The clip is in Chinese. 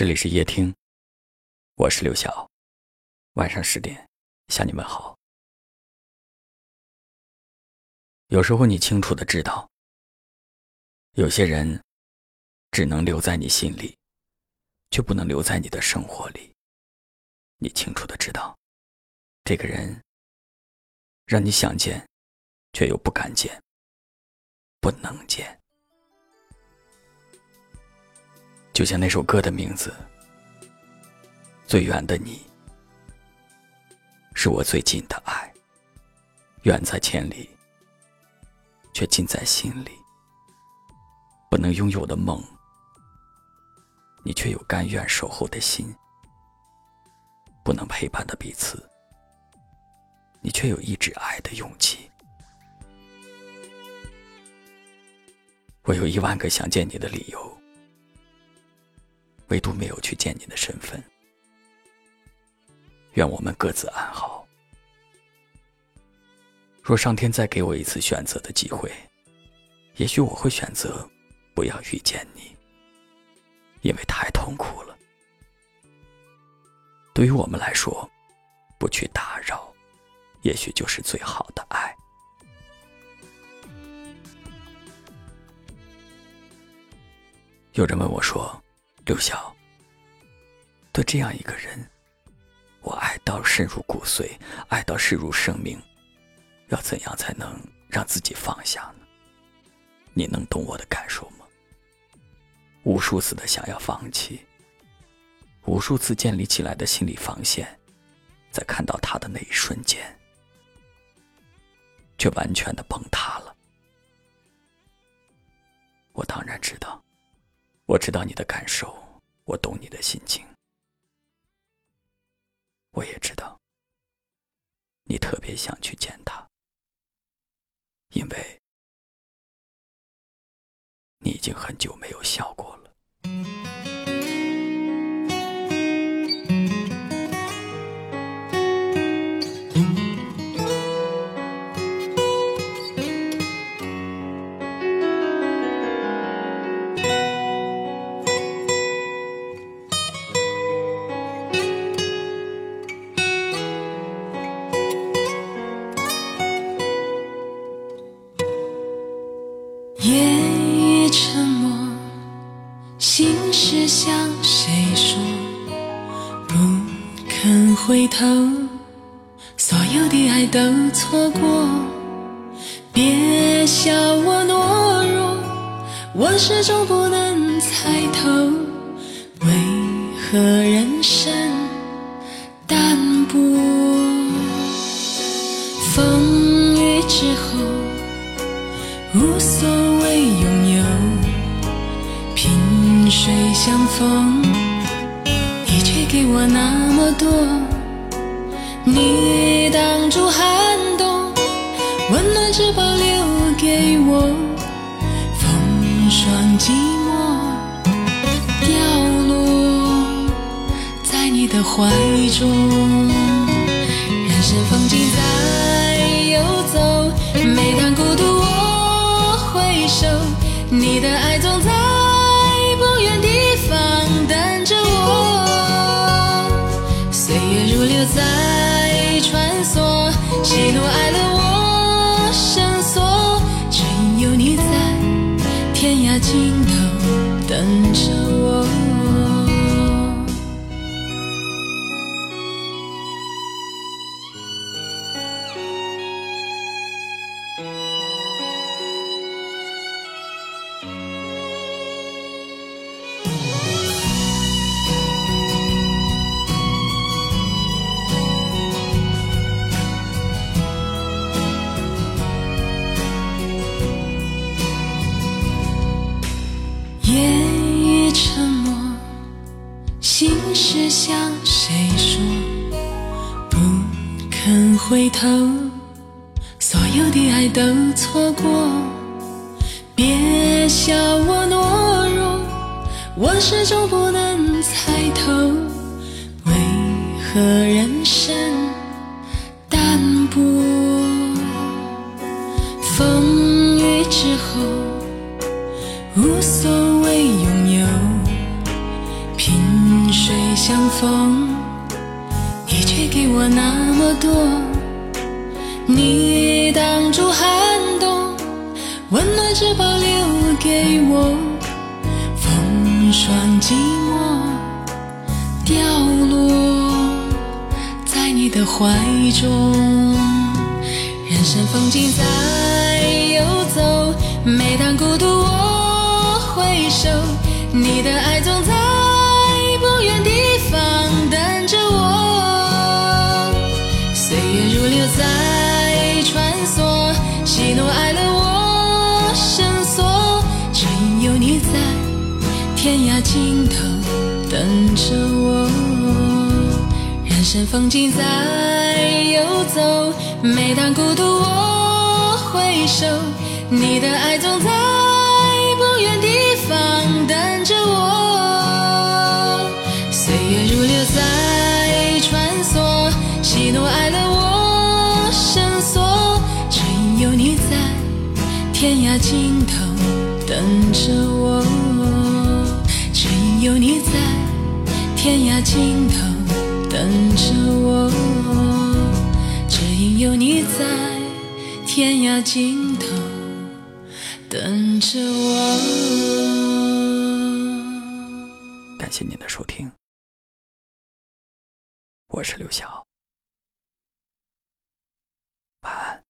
这里是夜听，我是刘晓。晚上十点向你们好。有时候你清楚的知道，有些人只能留在你心里，却不能留在你的生活里。你清楚的知道，这个人让你想见，却又不敢见，不能见。就像那首歌的名字，《最远的你》，是我最近的爱，远在千里，却近在心里。不能拥有的梦，你却有甘愿守候的心；不能陪伴的彼此，你却有一直爱的勇气。我有一万个想见你的理由。唯独没有去见你的身份。愿我们各自安好。若上天再给我一次选择的机会，也许我会选择不要遇见你，因为太痛苦了。对于我们来说，不去打扰，也许就是最好的爱。有人问我说。刘晓，对这样一个人，我爱到深入骨髓，爱到视如生命，要怎样才能让自己放下呢？你能懂我的感受吗？无数次的想要放弃，无数次建立起来的心理防线，在看到他的那一瞬间，却完全的崩塌了。我当然知道。我知道你的感受，我懂你的心情。我也知道，你特别想去见他，因为你已经很久没有笑过了。心事向谁说？不肯回头，所有的爱都错过。别笑我懦弱，我始终不能猜透，为何人生相逢，你却给我那么多。你挡住寒冬，温暖只保留给我。风霜寂寞，掉落在你的怀中。人生风景在游走，每当孤独我回首，你的爱肯回头，所有的爱都错过。别笑我懦弱，我始终不能猜透，为何人生淡薄？风雨之后，无所谓拥有。萍水。相逢，你却给我那么多。你挡住寒冬，温暖只保留给我。风霜寂寞，掉落在你的怀中。人生风景在游走，每当孤独我回首，你的爱总在天涯尽头等着我。人生风景在游走，每当孤独我回首，你的爱总在不远地方等着我。岁月如流在穿梭，喜怒哀乐我深锁，只因有你在天涯尽头等着我，有你在天涯尽头等着我只因有你在天涯尽头等着我感谢您的收听。我是刘晓。晚安。